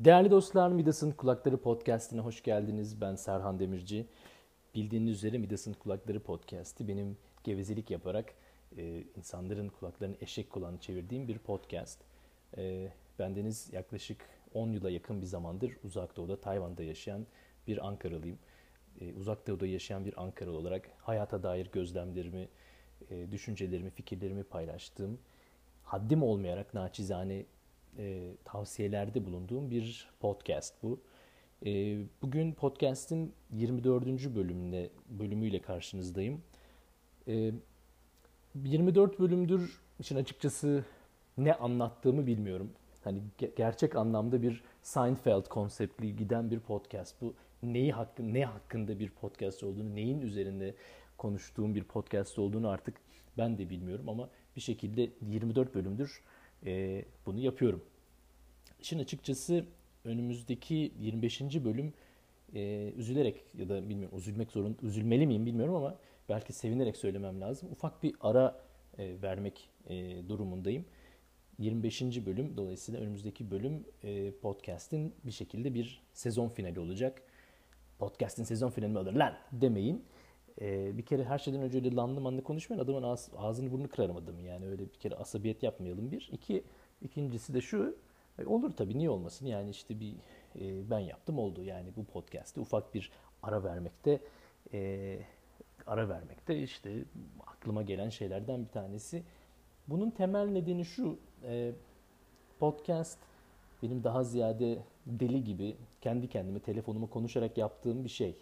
Değerli dostlar, Midas'ın Kulakları Podcast'ine hoş geldiniz. Ben Serhan Demirci. Bildiğiniz üzere Midas'ın Kulakları Podcast'i benim gevezelik yaparak e, insanların kulaklarını eşek kulağını çevirdiğim bir podcast. E, bendeniz yaklaşık 10 yıla yakın bir zamandır Uzak Doğu'da, Tayvan'da yaşayan bir Ankaralıyım. E, uzak Doğu'da yaşayan bir Ankaralı olarak hayata dair gözlemlerimi, e, düşüncelerimi, fikirlerimi paylaştığım, haddim olmayarak naçizane e, tavsiyelerde bulunduğum bir podcast bu. E, bugün podcast'in 24. bölümüne bölümüyle karşınızdayım. E, 24 bölümdür için açıkçası ne anlattığımı bilmiyorum. Hani ge- gerçek anlamda bir Seinfeld konseptli giden bir podcast bu. Neyi hakkın ne hakkında bir podcast olduğunu, neyin üzerinde konuştuğum bir podcast olduğunu artık ben de bilmiyorum ama bir şekilde 24 bölümdür e, bunu yapıyorum. İşin açıkçası önümüzdeki 25. bölüm e, üzülerek ya da bilmiyorum üzülmek zorun üzülmeli miyim bilmiyorum ama belki sevinerek söylemem lazım. Ufak bir ara e, vermek e, durumundayım. 25. bölüm dolayısıyla önümüzdeki bölüm e, podcast'in bir şekilde bir sezon finali olacak. Podcast'in sezon finali mi olur lan demeyin. E, bir kere her şeyden önce öyle lanlı manlı konuşmayın. Adamın ağız, ağzını burnunu kırarım adamı yani öyle bir kere asabiyet yapmayalım bir. İki, ikincisi de şu e, olur tabii niye olmasın yani işte bir e, ben yaptım oldu yani bu podcast'te ufak bir ara vermekte e, ara vermekte işte aklıma gelen şeylerden bir tanesi. Bunun temel nedeni şu e, podcast benim daha ziyade deli gibi kendi kendime telefonuma konuşarak yaptığım bir şey.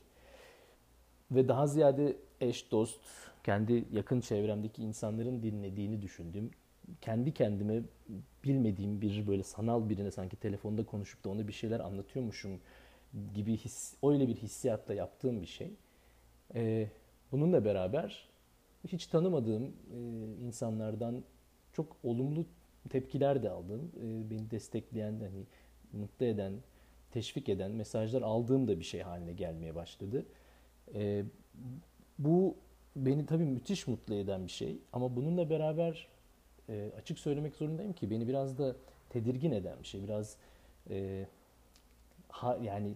Ve daha ziyade eş dost, kendi yakın çevremdeki insanların dinlediğini düşündüğüm, kendi kendime bilmediğim bir böyle sanal birine sanki telefonda konuşup da ona bir şeyler anlatıyormuşum gibi his, öyle bir hissiyatla yaptığım bir şey. Ee, bununla beraber hiç tanımadığım e, insanlardan çok olumlu tepkiler de aldım. E, beni destekleyen, hani mutlu eden, teşvik eden mesajlar aldığım da bir şey haline gelmeye başladı. E, bu beni tabii müthiş mutlu eden bir şey. Ama bununla beraber e, açık söylemek zorundayım ki beni biraz da tedirgin eden bir şey. Biraz e, ha, yani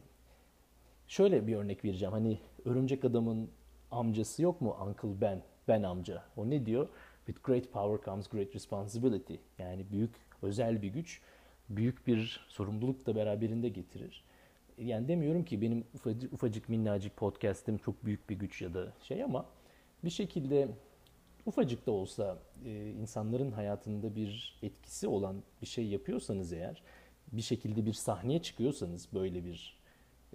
şöyle bir örnek vereceğim. Hani örümcek adamın amcası yok mu? Uncle Ben, Ben amca. O ne diyor? With great power comes great responsibility. Yani büyük özel bir güç, büyük bir sorumluluk da beraberinde getirir. Yani demiyorum ki benim ufacık, ufacık minnacık podcast'im çok büyük bir güç ya da şey ama bir şekilde ufacık da olsa e, insanların hayatında bir etkisi olan bir şey yapıyorsanız eğer, bir şekilde bir sahneye çıkıyorsanız böyle bir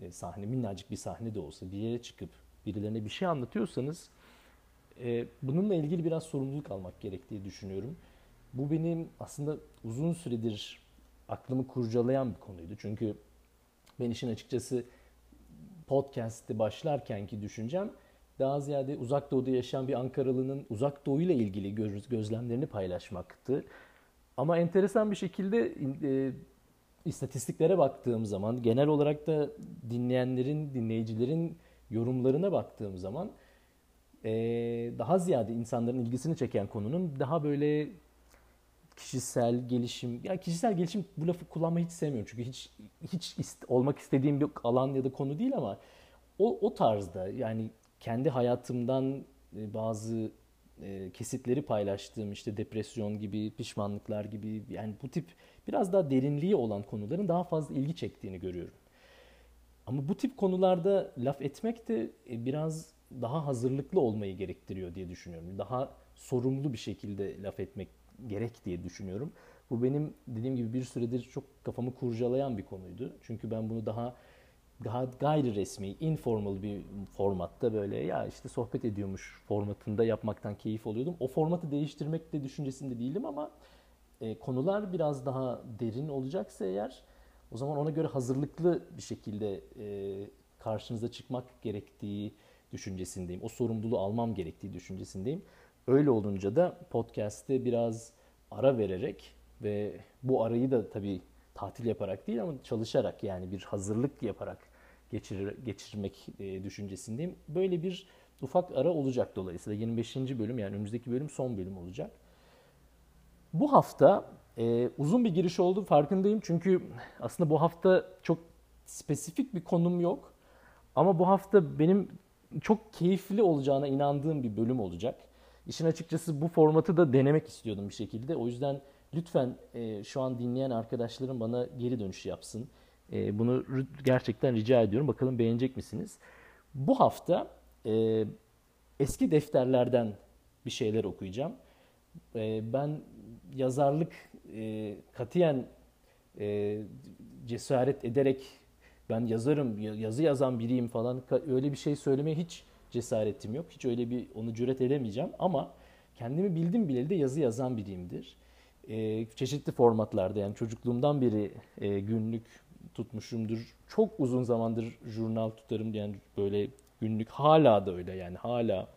e, sahne, minnacık bir sahne de olsa bir yere çıkıp birilerine bir şey anlatıyorsanız e, bununla ilgili biraz sorumluluk almak gerektiği düşünüyorum. Bu benim aslında uzun süredir aklımı kurcalayan bir konuydu. Çünkü ben işin açıkçası podcast'te başlarkenki düşüncem daha ziyade uzak doğuda yaşayan bir Ankaralı'nın uzak doğuyla ilgili göz, gözlemlerini paylaşmaktı. Ama enteresan bir şekilde e, istatistiklere baktığım zaman, genel olarak da dinleyenlerin, dinleyicilerin yorumlarına baktığım zaman e, daha ziyade insanların ilgisini çeken konunun daha böyle kişisel gelişim, yani kişisel gelişim bu lafı kullanmayı hiç sevmiyorum çünkü hiç hiç ist, olmak istediğim bir alan ya da konu değil ama o, o tarzda yani kendi hayatımdan e, bazı e, kesitleri paylaştığım işte depresyon gibi, pişmanlıklar gibi yani bu tip biraz daha derinliği olan konuların daha fazla ilgi çektiğini görüyorum. Ama bu tip konularda laf etmek de e, biraz daha hazırlıklı olmayı gerektiriyor diye düşünüyorum. Daha sorumlu bir şekilde laf etmek gerek diye düşünüyorum. Bu benim dediğim gibi bir süredir çok kafamı kurcalayan bir konuydu. Çünkü ben bunu daha daha gayri resmi, informal bir formatta böyle ya işte sohbet ediyormuş formatında yapmaktan keyif alıyordum. O formatı değiştirmek de düşüncesinde değildim ama e, konular biraz daha derin olacaksa eğer o zaman ona göre hazırlıklı bir şekilde e, karşınıza çıkmak gerektiği düşüncesindeyim. O sorumluluğu almam gerektiği düşüncesindeyim. Öyle olunca da podcast'te biraz ara vererek ve bu arayı da tabii tatil yaparak değil ama çalışarak yani bir hazırlık yaparak geçir, geçirmek e, düşüncesindeyim. Böyle bir ufak ara olacak dolayısıyla 25. bölüm yani önümüzdeki bölüm son bölüm olacak. Bu hafta Ee, uzun bir giriş oldu farkındayım çünkü aslında bu hafta çok spesifik bir konum yok. Ama bu hafta benim çok keyifli olacağına inandığım bir bölüm olacak. İşin açıkçası bu formatı da denemek istiyordum bir şekilde. O yüzden lütfen e, şu an dinleyen arkadaşlarım bana geri dönüş yapsın. E, bunu gerçekten rica ediyorum. Bakalım beğenecek misiniz? Bu hafta e, eski defterlerden bir şeyler okuyacağım. E, ben yazarlık e, katiyen e, cesaret ederek ben yazarım, yazı yazan biriyim falan öyle bir şey söylemeye hiç cesaretim yok. Hiç öyle bir onu cüret edemeyeceğim ama kendimi bildim bileli de yazı yazan biriyimdir. E, çeşitli formatlarda yani çocukluğumdan beri e, günlük tutmuşumdur. Çok uzun zamandır jurnal tutarım yani böyle günlük hala da öyle yani hala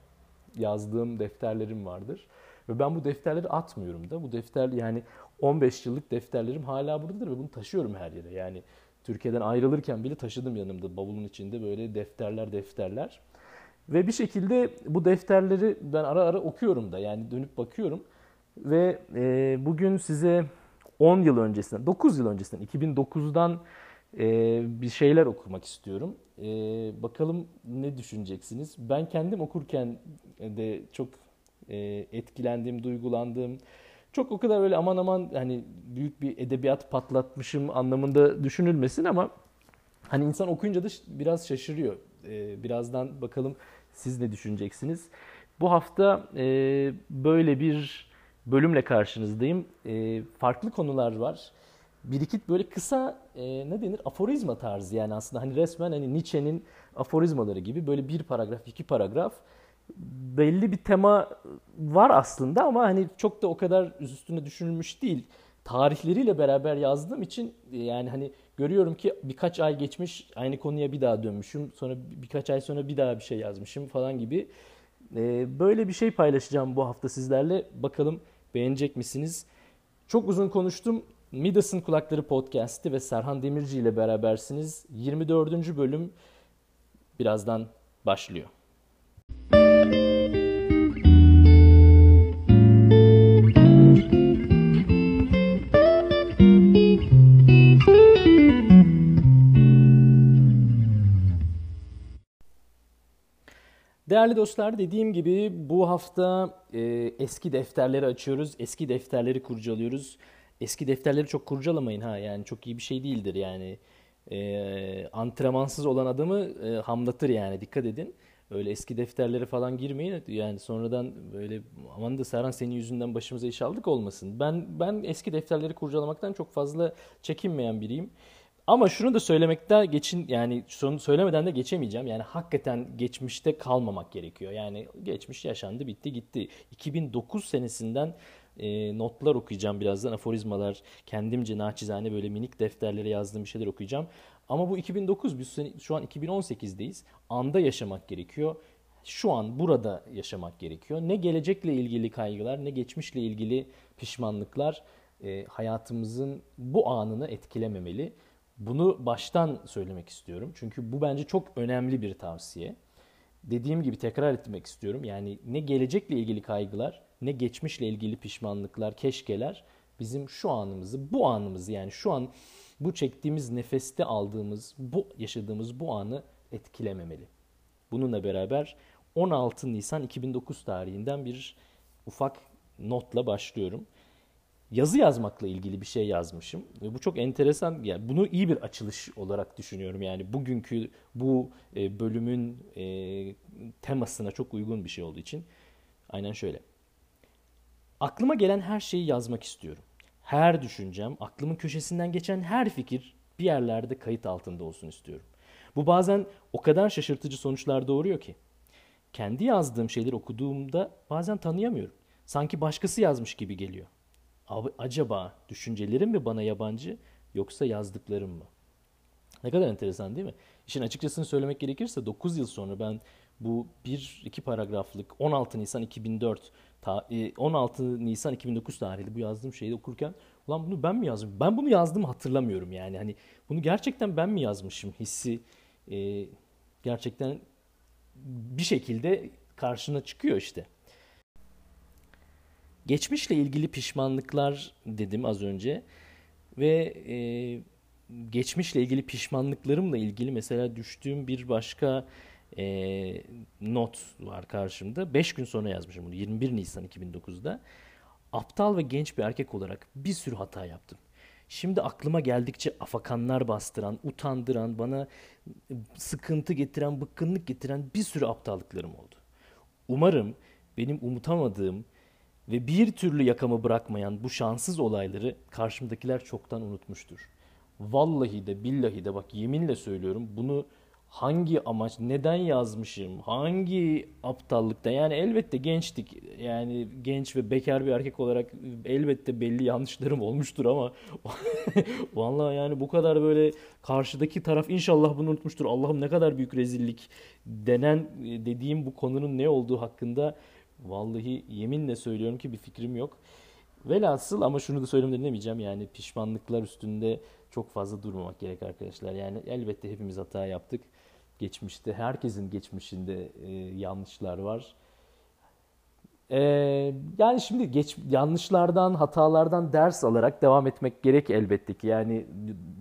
yazdığım defterlerim vardır. Ve ben bu defterleri atmıyorum da. Bu defter yani 15 yıllık defterlerim hala buradadır ve bunu taşıyorum her yere. Yani Türkiye'den ayrılırken bile taşıdım yanımda bavulun içinde böyle defterler defterler. Ve bir şekilde bu defterleri ben ara ara okuyorum da yani dönüp bakıyorum. Ve e, bugün size 10 yıl öncesinden, 9 yıl öncesinden, 2009'dan e, bir şeyler okumak istiyorum. E, bakalım ne düşüneceksiniz? Ben kendim okurken de çok e, etkilendim, duygulandım. Çok o kadar öyle aman aman hani büyük bir edebiyat patlatmışım anlamında düşünülmesin ama hani insan okuyunca da biraz şaşırıyor. E, birazdan bakalım siz ne düşüneceksiniz? Bu hafta e, böyle bir bölümle karşınızdayım. E, farklı konular var. Bir iki böyle kısa e, ne denir aforizma tarzı yani aslında hani resmen hani Nietzsche'nin aforizmaları gibi böyle bir paragraf iki paragraf belli bir tema var aslında ama hani çok da o kadar üstüne düşünülmüş değil. Tarihleriyle beraber yazdığım için yani hani görüyorum ki birkaç ay geçmiş aynı konuya bir daha dönmüşüm. Sonra birkaç ay sonra bir daha bir şey yazmışım falan gibi. Ee, böyle bir şey paylaşacağım bu hafta sizlerle. Bakalım beğenecek misiniz? Çok uzun konuştum. Midas'ın Kulakları Podcast'i ve Serhan Demirci ile berabersiniz. 24. bölüm birazdan başlıyor. Değerli dostlar dediğim gibi bu hafta e, eski defterleri açıyoruz. Eski defterleri kurcalıyoruz. Eski defterleri çok kurcalamayın ha yani çok iyi bir şey değildir yani. E, antrenmansız olan adamı e, hamlatır yani dikkat edin. Öyle eski defterlere falan girmeyin. Yani sonradan böyle aman da Serhan senin yüzünden başımıza iş aldık olmasın. Ben ben eski defterleri kurcalamaktan çok fazla çekinmeyen biriyim. Ama şunu da söylemekte geçin yani şunu söylemeden de geçemeyeceğim. Yani hakikaten geçmişte kalmamak gerekiyor. Yani geçmiş yaşandı, bitti, gitti. 2009 senesinden e, notlar okuyacağım birazdan. Aforizmalar, kendimce naçizane böyle minik defterlere yazdığım bir şeyler okuyacağım. Ama bu 2009 biz şu an 2018'deyiz. Anda yaşamak gerekiyor. Şu an burada yaşamak gerekiyor. Ne gelecekle ilgili kaygılar, ne geçmişle ilgili pişmanlıklar e, hayatımızın bu anını etkilememeli. Bunu baştan söylemek istiyorum. Çünkü bu bence çok önemli bir tavsiye. Dediğim gibi tekrar etmek istiyorum. Yani ne gelecekle ilgili kaygılar, ne geçmişle ilgili pişmanlıklar, keşkeler bizim şu anımızı, bu anımızı yani şu an bu çektiğimiz nefeste aldığımız, bu yaşadığımız bu anı etkilememeli. Bununla beraber 16 Nisan 2009 tarihinden bir ufak notla başlıyorum yazı yazmakla ilgili bir şey yazmışım. Ve bu çok enteresan. Yani bunu iyi bir açılış olarak düşünüyorum. Yani bugünkü bu e, bölümün e, temasına çok uygun bir şey olduğu için. Aynen şöyle. Aklıma gelen her şeyi yazmak istiyorum. Her düşüncem, aklımın köşesinden geçen her fikir bir yerlerde kayıt altında olsun istiyorum. Bu bazen o kadar şaşırtıcı sonuçlar doğuruyor ki. Kendi yazdığım şeyleri okuduğumda bazen tanıyamıyorum. Sanki başkası yazmış gibi geliyor. Acaba düşüncelerim mi bana yabancı yoksa yazdıklarım mı? Ne kadar enteresan değil mi? İşin açıkçasını söylemek gerekirse 9 yıl sonra ben bu bir iki paragraflık 16 Nisan 2004 16 e, Nisan 2009 tarihli bu yazdığım şeyi okurken ulan bunu ben mi yazdım? Ben bunu yazdım hatırlamıyorum yani. Hani bunu gerçekten ben mi yazmışım hissi e, gerçekten bir şekilde karşına çıkıyor işte. Geçmişle ilgili pişmanlıklar dedim az önce ve e, geçmişle ilgili pişmanlıklarımla ilgili mesela düştüğüm bir başka e, not var karşımda. 5 gün sonra yazmışım bunu 21 Nisan 2009'da. Aptal ve genç bir erkek olarak bir sürü hata yaptım. Şimdi aklıma geldikçe afakanlar bastıran, utandıran, bana sıkıntı getiren, bıkkınlık getiren bir sürü aptallıklarım oldu. Umarım benim umutamadığım ve bir türlü yakamı bırakmayan bu şanssız olayları karşımdakiler çoktan unutmuştur. Vallahi de billahi de bak yeminle söylüyorum bunu hangi amaç, neden yazmışım, hangi aptallıkta yani elbette gençtik yani genç ve bekar bir erkek olarak elbette belli yanlışlarım olmuştur ama vallahi yani bu kadar böyle karşıdaki taraf inşallah bunu unutmuştur. Allah'ım ne kadar büyük rezillik denen dediğim bu konunun ne olduğu hakkında vallahi yeminle söylüyorum ki bir fikrim yok. Velhasıl ama şunu da söylemeden demeyeceğim yani pişmanlıklar üstünde çok fazla durmamak gerek arkadaşlar. Yani elbette hepimiz hata yaptık. Geçmişte herkesin geçmişinde e, yanlışlar var. E, yani şimdi geç yanlışlardan, hatalardan ders alarak devam etmek gerek elbette ki. Yani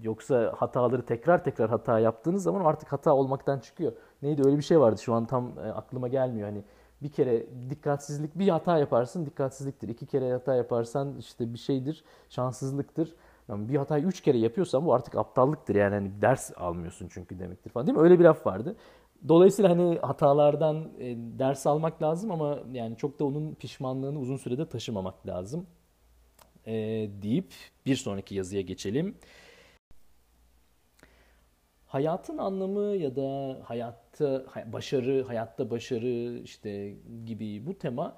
yoksa hataları tekrar tekrar hata yaptığınız zaman artık hata olmaktan çıkıyor. Neydi öyle bir şey vardı şu an tam e, aklıma gelmiyor. Hani bir kere dikkatsizlik bir hata yaparsın dikkatsizliktir. İki kere hata yaparsan işte bir şeydir şanssızlıktır. Yani bir hatayı üç kere yapıyorsan bu artık aptallıktır yani hani ders almıyorsun çünkü demektir falan değil mi? Öyle bir laf vardı. Dolayısıyla hani hatalardan e, ders almak lazım ama yani çok da onun pişmanlığını uzun sürede taşımamak lazım e, deyip bir sonraki yazıya geçelim. Hayatın anlamı ya da hayatta başarı, hayatta başarı işte gibi bu tema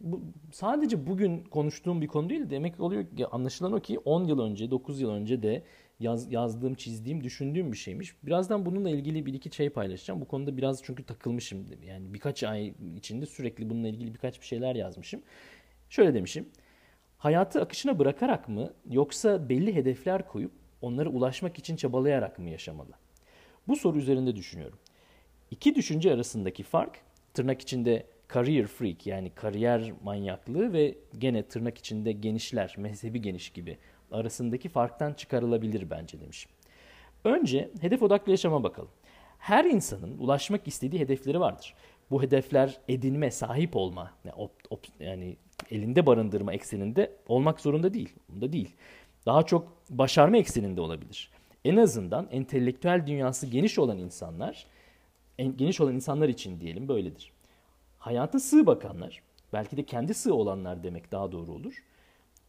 bu, sadece bugün konuştuğum bir konu değil. Demek oluyor ki anlaşılan o ki 10 yıl önce, 9 yıl önce de yaz, yazdığım, çizdiğim, düşündüğüm bir şeymiş. Birazdan bununla ilgili bir iki şey paylaşacağım. Bu konuda biraz çünkü takılmışım. Yani birkaç ay içinde sürekli bununla ilgili birkaç bir şeyler yazmışım. Şöyle demişim. Hayatı akışına bırakarak mı yoksa belli hedefler koyup onlara ulaşmak için çabalayarak mı yaşamalı? Bu soru üzerinde düşünüyorum. İki düşünce arasındaki fark tırnak içinde career freak yani kariyer manyaklığı ve gene tırnak içinde genişler, mezhebi geniş gibi arasındaki farktan çıkarılabilir bence demiş. Önce hedef odaklı yaşama bakalım. Her insanın ulaşmak istediği hedefleri vardır. Bu hedefler edinme, sahip olma, yani, op, op, yani elinde barındırma ekseninde olmak zorunda değil. Bunda değil. Daha çok başarma ekseninde olabilir. En azından entelektüel dünyası geniş olan insanlar, en, geniş olan insanlar için diyelim böyledir. Hayata sığ bakanlar, belki de kendi sığ olanlar demek daha doğru olur.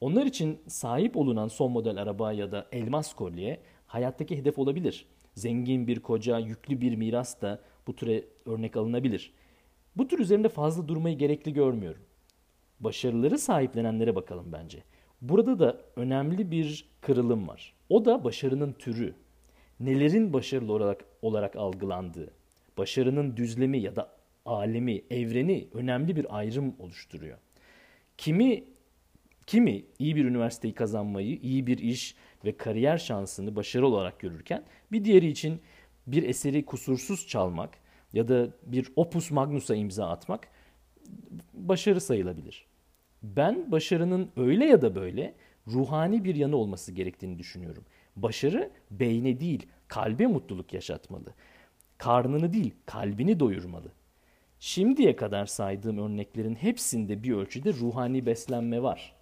Onlar için sahip olunan son model araba ya da elmas kolye hayattaki hedef olabilir. Zengin bir koca, yüklü bir miras da bu türe örnek alınabilir. Bu tür üzerinde fazla durmayı gerekli görmüyorum. Başarıları sahiplenenlere bakalım bence. Burada da önemli bir kırılım var. O da başarının türü. Nelerin başarılı olarak, olarak algılandığı. Başarının düzlemi ya da alemi, evreni önemli bir ayrım oluşturuyor. Kimi kimi iyi bir üniversiteyi kazanmayı, iyi bir iş ve kariyer şansını başarı olarak görürken bir diğeri için bir eseri kusursuz çalmak ya da bir opus magnus'a imza atmak başarı sayılabilir. Ben başarının öyle ya da böyle ruhani bir yanı olması gerektiğini düşünüyorum. Başarı beyne değil, kalbe mutluluk yaşatmalı. Karnını değil, kalbini doyurmalı. Şimdiye kadar saydığım örneklerin hepsinde bir ölçüde ruhani beslenme var.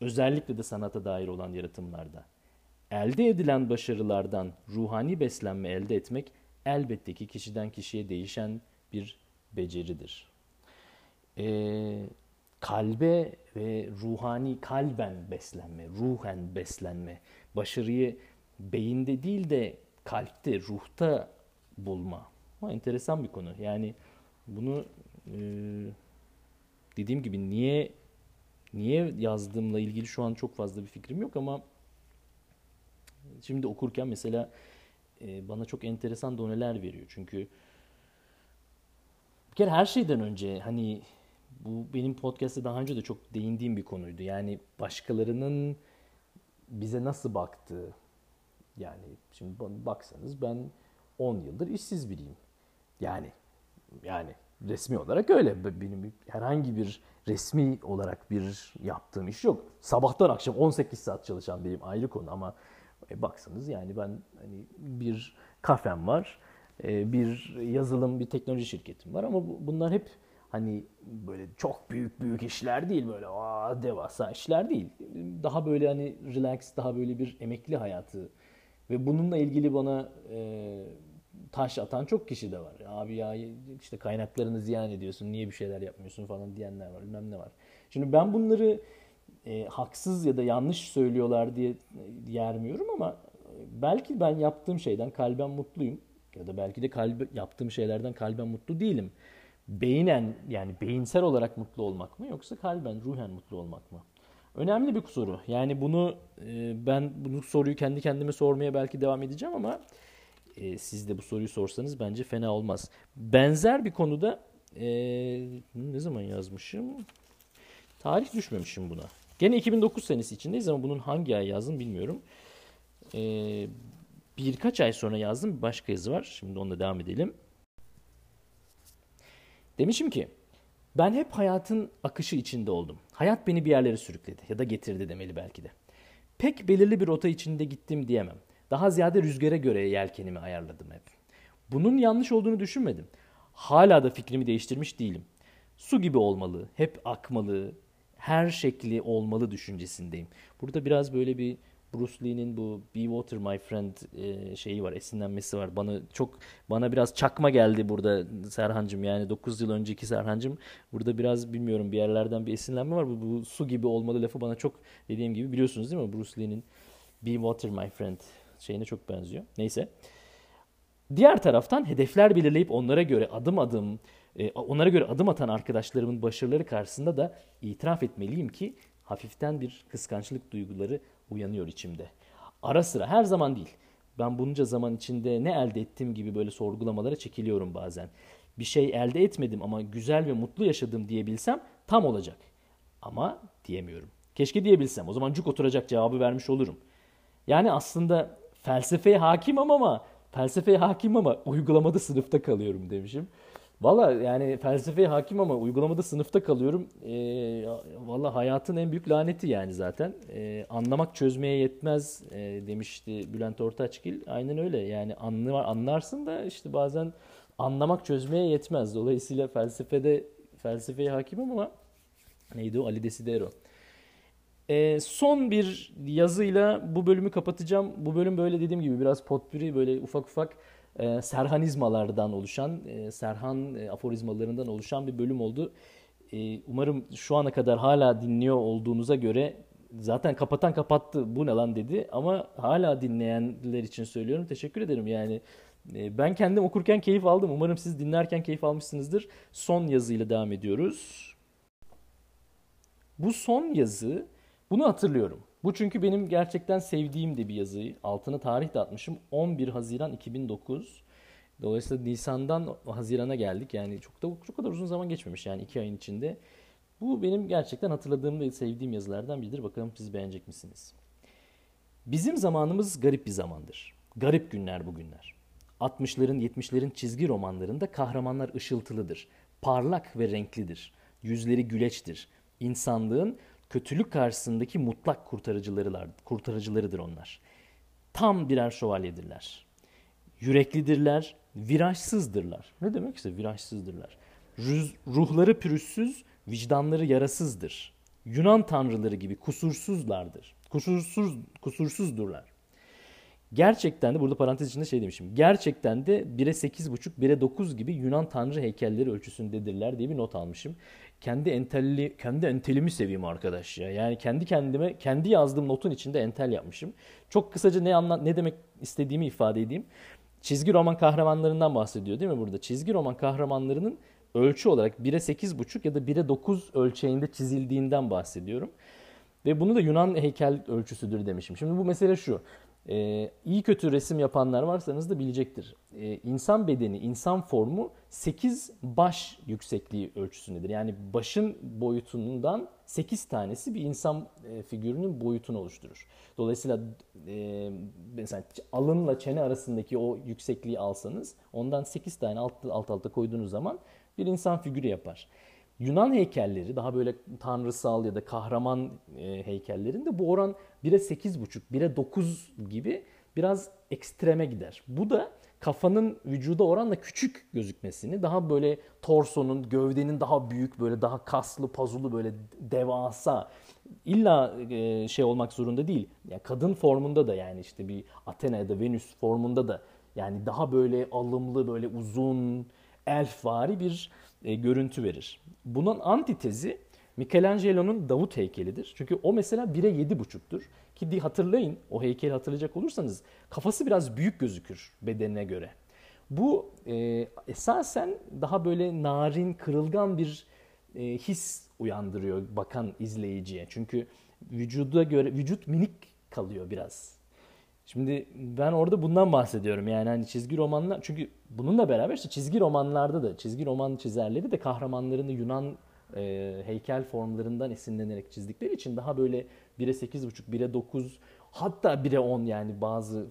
Özellikle de sanata dair olan yaratımlarda. Elde edilen başarılardan ruhani beslenme elde etmek elbette ki kişiden kişiye değişen bir beceridir. Ee, kalbe ve ruhani kalben beslenme, ruhen beslenme, başarıyı beyinde değil de kalpte, ruhta bulma. Ama enteresan bir konu. Yani bunu e, dediğim gibi niye niye yazdığımla ilgili şu an çok fazla bir fikrim yok ama şimdi okurken mesela e, bana çok enteresan doneler veriyor. Çünkü bir kere her şeyden önce hani bu benim podcast'te daha önce de çok değindiğim bir konuydu. Yani başkalarının bize nasıl baktığı. Yani şimdi baksanız ben 10 yıldır işsiz biriyim. Yani yani resmi olarak öyle. Benim herhangi bir resmi olarak bir yaptığım iş yok. Sabahtan akşam 18 saat çalışan benim ayrı konu ama e, baksanız yani ben hani bir kafem var, e, bir yazılım, bir teknoloji şirketim var ama bunlar hep hani böyle çok büyük büyük işler değil böyle aa, devasa işler değil. Daha böyle hani relax, daha böyle bir emekli hayatı ve bununla ilgili bana e, taş atan çok kişi de var. Abi ya işte kaynaklarını ziyan ediyorsun, niye bir şeyler yapmıyorsun falan diyenler var, bilmem ne var. Şimdi ben bunları e, haksız ya da yanlış söylüyorlar diye yermiyorum ama belki ben yaptığım şeyden kalben mutluyum. Ya da belki de kalbi, yaptığım şeylerden kalben mutlu değilim. Beynen yani beyinsel olarak mutlu olmak mı yoksa kalben, ruhen mutlu olmak mı? Önemli bir soru. Yani bunu e, ben bu soruyu kendi kendime sormaya belki devam edeceğim ama e, siz de bu soruyu sorsanız bence fena olmaz. Benzer bir konuda e, ne zaman yazmışım? Tarih düşmemişim buna. Gene 2009 senesi içindeyiz ama bunun hangi ay yazdım bilmiyorum. Birkaç ay sonra yazdım bir başka yazı var. Şimdi onunla devam edelim. Demişim ki ben hep hayatın akışı içinde oldum. Hayat beni bir yerlere sürükledi ya da getirdi demeli belki de. Pek belirli bir rota içinde gittim diyemem. Daha ziyade rüzgara göre yelkenimi ayarladım hep. Bunun yanlış olduğunu düşünmedim. Hala da fikrimi değiştirmiş değilim. Su gibi olmalı, hep akmalı, her şekli olmalı düşüncesindeyim. Burada biraz böyle bir Bruce Lee'nin bu Be Water My Friend e, şeyi var, esinlenmesi var. Bana çok bana biraz çakma geldi burada Serhancım. Yani 9 yıl önceki Serhancım. Burada biraz bilmiyorum bir yerlerden bir esinlenme var. Bu, bu su gibi olmalı lafı bana çok dediğim gibi biliyorsunuz değil mi? Bruce Lee'nin Be Water My Friend şeyine çok benziyor. Neyse. Diğer taraftan hedefler belirleyip onlara göre adım adım e, onlara göre adım atan arkadaşlarımın başarıları karşısında da itiraf etmeliyim ki hafiften bir kıskançlık duyguları uyanıyor içimde. Ara sıra her zaman değil. Ben bunca zaman içinde ne elde ettim gibi böyle sorgulamalara çekiliyorum bazen. Bir şey elde etmedim ama güzel ve mutlu yaşadım diyebilsem tam olacak. Ama diyemiyorum. Keşke diyebilsem. O zaman cuk oturacak cevabı vermiş olurum. Yani aslında felsefeye hakimim ama felsefeye hakim ama uygulamada sınıfta kalıyorum demişim. Valla yani felsefeye hakim ama uygulamada sınıfta kalıyorum. E, Valla hayatın en büyük laneti yani zaten. E, anlamak çözmeye yetmez e, demişti Bülent Ortaçgil. Aynen öyle yani anlı, anlarsın da işte bazen anlamak çözmeye yetmez. Dolayısıyla felsefede felsefeye hakimim ama neydi o Ali Desidero. E, son bir yazıyla bu bölümü kapatacağım. Bu bölüm böyle dediğim gibi biraz potpüri böyle ufak ufak e, serhanizmalardan oluşan, e, serhan e, aforizmalarından oluşan bir bölüm oldu. E, umarım şu ana kadar hala dinliyor olduğunuza göre zaten kapatan kapattı bu ne lan dedi. Ama hala dinleyenler için söylüyorum teşekkür ederim. Yani e, ben kendim okurken keyif aldım. Umarım siz dinlerken keyif almışsınızdır. Son yazıyla devam ediyoruz. Bu son yazı bunu hatırlıyorum bu çünkü benim gerçekten sevdiğim de bir yazı. Altına tarih de atmışım. 11 Haziran 2009. Dolayısıyla Nisan'dan Haziran'a geldik. Yani çok da çok kadar uzun zaman geçmemiş yani iki ayın içinde. Bu benim gerçekten hatırladığım ve sevdiğim yazılardan biridir. Bakalım siz beğenecek misiniz? Bizim zamanımız garip bir zamandır. Garip günler bugünler. 60'ların 70'lerin çizgi romanlarında kahramanlar ışıltılıdır. Parlak ve renklidir. Yüzleri güleçtir. İnsanlığın kötülük karşısındaki mutlak kurtarıcılarılar, kurtarıcılarıdır onlar. Tam birer şövalyedirler. Yüreklidirler, virajsızdırlar. Ne demek ise virajsızdırlar. Ruhları pürüzsüz, vicdanları yarasızdır. Yunan tanrıları gibi kusursuzlardır. Kusursuz, kusursuzdurlar. Gerçekten de burada parantez içinde şey demişim. Gerçekten de 1'e 8,5, 1'e 9 gibi Yunan tanrı heykelleri ölçüsündedirler diye bir not almışım kendi entelli kendi entelimi seveyim arkadaş ya. Yani kendi kendime kendi yazdığım notun içinde entel yapmışım. Çok kısaca ne anla ne demek istediğimi ifade edeyim. Çizgi roman kahramanlarından bahsediyor değil mi burada? Çizgi roman kahramanlarının ölçü olarak 1'e 8,5 ya da 1'e 9 ölçeğinde çizildiğinden bahsediyorum. Ve bunu da Yunan heykel ölçüsüdür demişim. Şimdi bu mesele şu. Ee, iyi kötü resim yapanlar varsanız da bilecektir. Ee, insan bedeni, insan formu 8 baş yüksekliği ölçüsündedir. Yani başın boyutundan 8 tanesi bir insan e, figürünün boyutunu oluşturur. Dolayısıyla e, mesela alınla çene arasındaki o yüksekliği alsanız ondan 8 tane alt, alt alta koyduğunuz zaman bir insan figürü yapar. Yunan heykelleri daha böyle tanrısal ya da kahraman e, heykellerinde bu oran 1'e 8,5, 1'e 9 gibi biraz ekstreme gider. Bu da kafanın vücuda oranla küçük gözükmesini, daha böyle torsonun, gövdenin daha büyük, böyle daha kaslı, pazulu, böyle devasa, illa e, şey olmak zorunda değil. Yani kadın formunda da yani işte bir Athena ya da Venüs formunda da yani daha böyle alımlı, böyle uzun, elfvari bir e, görüntü verir. Bunun antitezi Michelangelo'nun Davut heykelidir. Çünkü o mesela 1'e 7,5'tur. Ki hatırlayın o heykeli hatırlayacak olursanız kafası biraz büyük gözükür bedenine göre. Bu e, esasen daha böyle narin, kırılgan bir e, his uyandırıyor bakan izleyiciye. Çünkü vücuda göre vücut minik kalıyor biraz. Şimdi ben orada bundan bahsediyorum. Yani hani çizgi romanlar çünkü bununla beraber işte çizgi romanlarda da çizgi roman çizerleri de kahramanlarını Yunan e, heykel formlarından esinlenerek çizdikleri için daha böyle 1'e 8,5, 1'e 9 hatta 1'e 10 yani bazı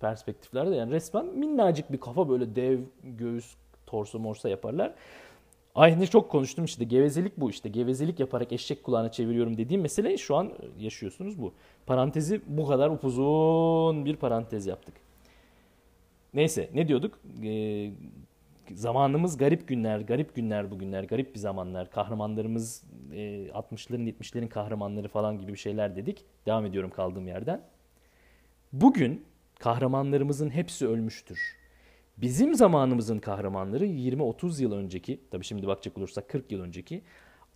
perspektiflerde yani resmen minnacık bir kafa böyle dev göğüs torso morsa yaparlar. Aynı çok konuştum işte gevezelik bu işte gevezelik yaparak eşek kulağına çeviriyorum dediğim mesele şu an yaşıyorsunuz bu. Parantezi bu kadar upuzun bir parantez yaptık. Neyse ne diyorduk? Ee, zamanımız garip günler, garip günler bugünler, garip bir zamanlar. Kahramanlarımız e, 60'ların 70'lerin kahramanları falan gibi bir şeyler dedik. Devam ediyorum kaldığım yerden. Bugün kahramanlarımızın hepsi ölmüştür. Bizim zamanımızın kahramanları 20-30 yıl önceki, tabii şimdi bakacak olursak 40 yıl önceki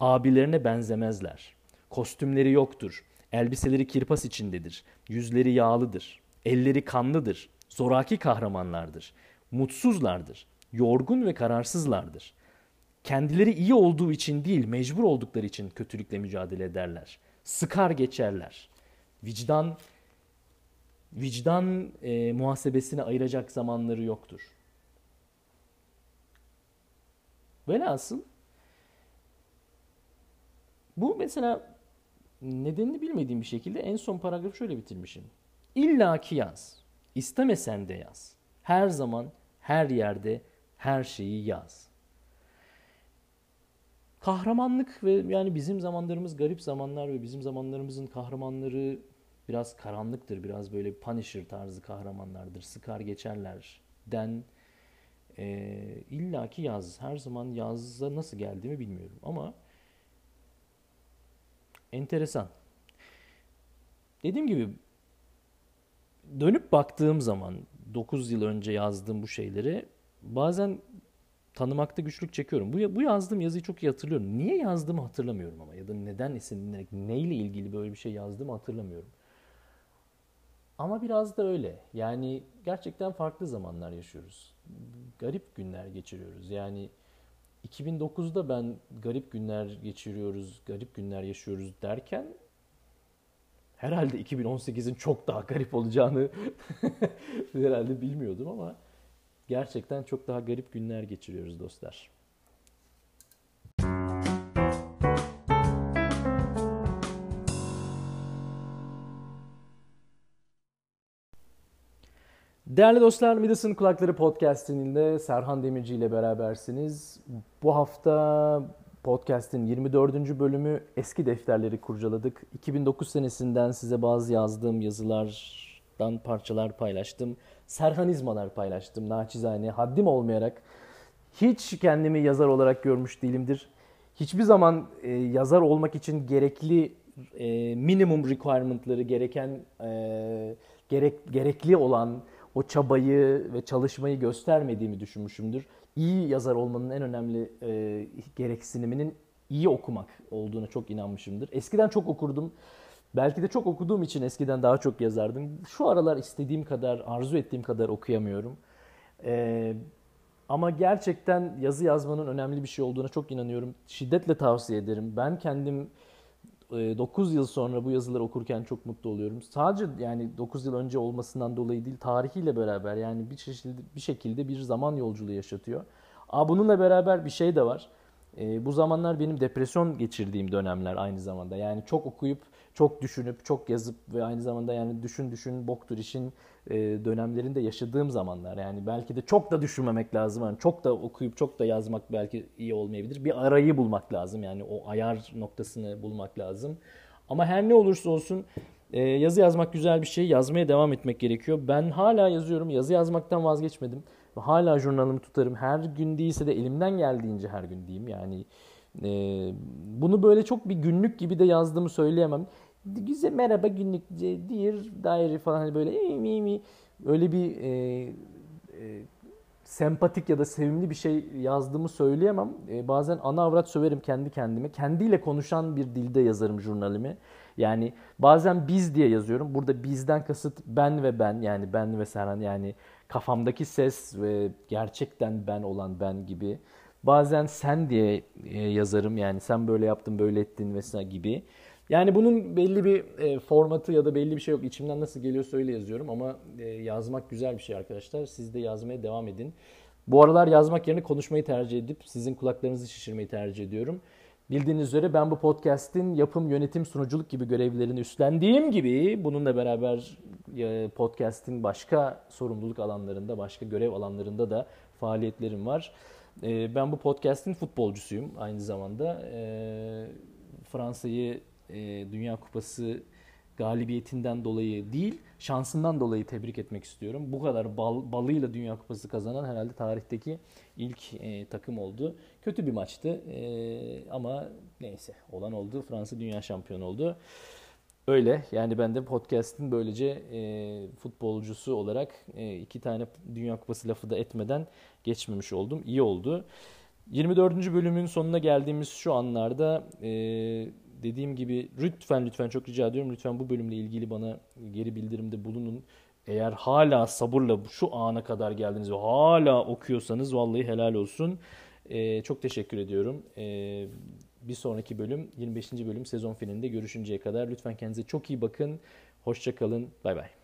abilerine benzemezler. Kostümleri yoktur. Elbiseleri kirpas içindedir. Yüzleri yağlıdır. Elleri kanlıdır. Zoraki kahramanlardır. Mutsuzlardır yorgun ve kararsızlardır. Kendileri iyi olduğu için değil, mecbur oldukları için kötülükle mücadele ederler. Sıkar geçerler. Vicdan vicdan e, muhasebesine ayıracak zamanları yoktur. Velhasıl bu mesela nedenini bilmediğim bir şekilde en son paragrafı şöyle bitirmişim. İlla ki yaz. İstemesen de yaz. Her zaman, her yerde, her şeyi yaz. Kahramanlık ve yani bizim zamanlarımız garip zamanlar ve bizim zamanlarımızın kahramanları biraz karanlıktır. Biraz böyle Punisher tarzı kahramanlardır. Sıkar geçerler den e, illaki yaz. Her zaman yazza nasıl geldiğimi bilmiyorum ama enteresan. Dediğim gibi dönüp baktığım zaman 9 yıl önce yazdığım bu şeyleri bazen tanımakta güçlük çekiyorum. Bu, bu yazdığım yazıyı çok iyi hatırlıyorum. Niye yazdığımı hatırlamıyorum ama ya da neden esinlenerek, neyle ilgili böyle bir şey yazdığımı hatırlamıyorum. Ama biraz da öyle. Yani gerçekten farklı zamanlar yaşıyoruz. Garip günler geçiriyoruz. Yani 2009'da ben garip günler geçiriyoruz, garip günler yaşıyoruz derken herhalde 2018'in çok daha garip olacağını herhalde bilmiyordum ama gerçekten çok daha garip günler geçiriyoruz dostlar. Değerli dostlar, Midas'ın Kulakları Podcast'inde Serhan Demirci ile berabersiniz. Bu hafta podcast'in 24. bölümü eski defterleri kurcaladık. 2009 senesinden size bazı yazdığım yazılardan parçalar paylaştım serhanizmalar paylaştım naçizane haddim olmayarak. Hiç kendimi yazar olarak görmüş değilimdir. Hiçbir zaman e, yazar olmak için gerekli e, minimum requirement'ları gereken e, gerek gerekli olan o çabayı ve çalışmayı göstermediğimi düşünmüşümdür. İyi yazar olmanın en önemli e, gereksiniminin iyi okumak olduğuna çok inanmışımdır. Eskiden çok okurdum. Belki de çok okuduğum için eskiden daha çok yazardım. Şu aralar istediğim kadar, arzu ettiğim kadar okuyamıyorum. Ee, ama gerçekten yazı yazmanın önemli bir şey olduğuna çok inanıyorum. Şiddetle tavsiye ederim. Ben kendim 9 e, yıl sonra bu yazıları okurken çok mutlu oluyorum. Sadece yani 9 yıl önce olmasından dolayı değil, tarihiyle beraber yani bir şekilde bir şekilde bir zaman yolculuğu yaşatıyor. Aa bununla beraber bir şey de var. E, bu zamanlar benim depresyon geçirdiğim dönemler aynı zamanda. Yani çok okuyup çok düşünüp çok yazıp ve aynı zamanda yani düşün düşün boktur işin e, dönemlerinde yaşadığım zamanlar. Yani belki de çok da düşünmemek lazım. Yani çok da okuyup çok da yazmak belki iyi olmayabilir. Bir arayı bulmak lazım. Yani o ayar noktasını bulmak lazım. Ama her ne olursa olsun e, yazı yazmak güzel bir şey. Yazmaya devam etmek gerekiyor. Ben hala yazıyorum. Yazı yazmaktan vazgeçmedim. Hala jurnalımı tutarım. Her gün değilse de elimden geldiğince her gün diyeyim. Yani e, bunu böyle çok bir günlük gibi de yazdığımı söyleyemem. Güzel merhaba günlük dear diary falan hani böyle mi mi öyle bir e, e, sempatik ya da sevimli bir şey yazdığımı söyleyemem. E, bazen ana avrat söverim kendi kendime. Kendiyle konuşan bir dilde yazarım jurnalimi. Yani bazen biz diye yazıyorum. Burada bizden kasıt ben ve ben yani ben ve Serhan yani kafamdaki ses ve gerçekten ben olan ben gibi. Bazen sen diye e, yazarım yani sen böyle yaptın böyle ettin vesaire gibi. Yani bunun belli bir e, formatı ya da belli bir şey yok. İçimden nasıl geliyorsa öyle yazıyorum ama e, yazmak güzel bir şey arkadaşlar. Siz de yazmaya devam edin. Bu aralar yazmak yerine konuşmayı tercih edip sizin kulaklarınızı şişirmeyi tercih ediyorum. Bildiğiniz üzere ben bu podcast'in yapım, yönetim, sunuculuk gibi görevlerini üstlendiğim gibi bununla beraber e, podcast'in başka sorumluluk alanlarında, başka görev alanlarında da faaliyetlerim var. E, ben bu podcast'in futbolcusuyum aynı zamanda. E, Dünya Kupası galibiyetinden dolayı değil, şansından dolayı tebrik etmek istiyorum. Bu kadar bal, balıyla Dünya Kupası kazanan herhalde tarihteki ilk e, takım oldu. Kötü bir maçtı e, ama neyse olan oldu. Fransa dünya şampiyonu oldu. Öyle yani ben de podcast'in böylece e, futbolcusu olarak e, iki tane Dünya Kupası lafı da etmeden geçmemiş oldum. İyi oldu. 24. bölümün sonuna geldiğimiz şu anlarda e, dediğim gibi lütfen lütfen çok rica ediyorum. Lütfen bu bölümle ilgili bana geri bildirimde bulunun. Eğer hala sabırla şu ana kadar geldiniz ve hala okuyorsanız vallahi helal olsun. Ee, çok teşekkür ediyorum. Ee, bir sonraki bölüm 25. bölüm sezon finalinde görüşünceye kadar lütfen kendinize çok iyi bakın. Hoşçakalın. Bay bay.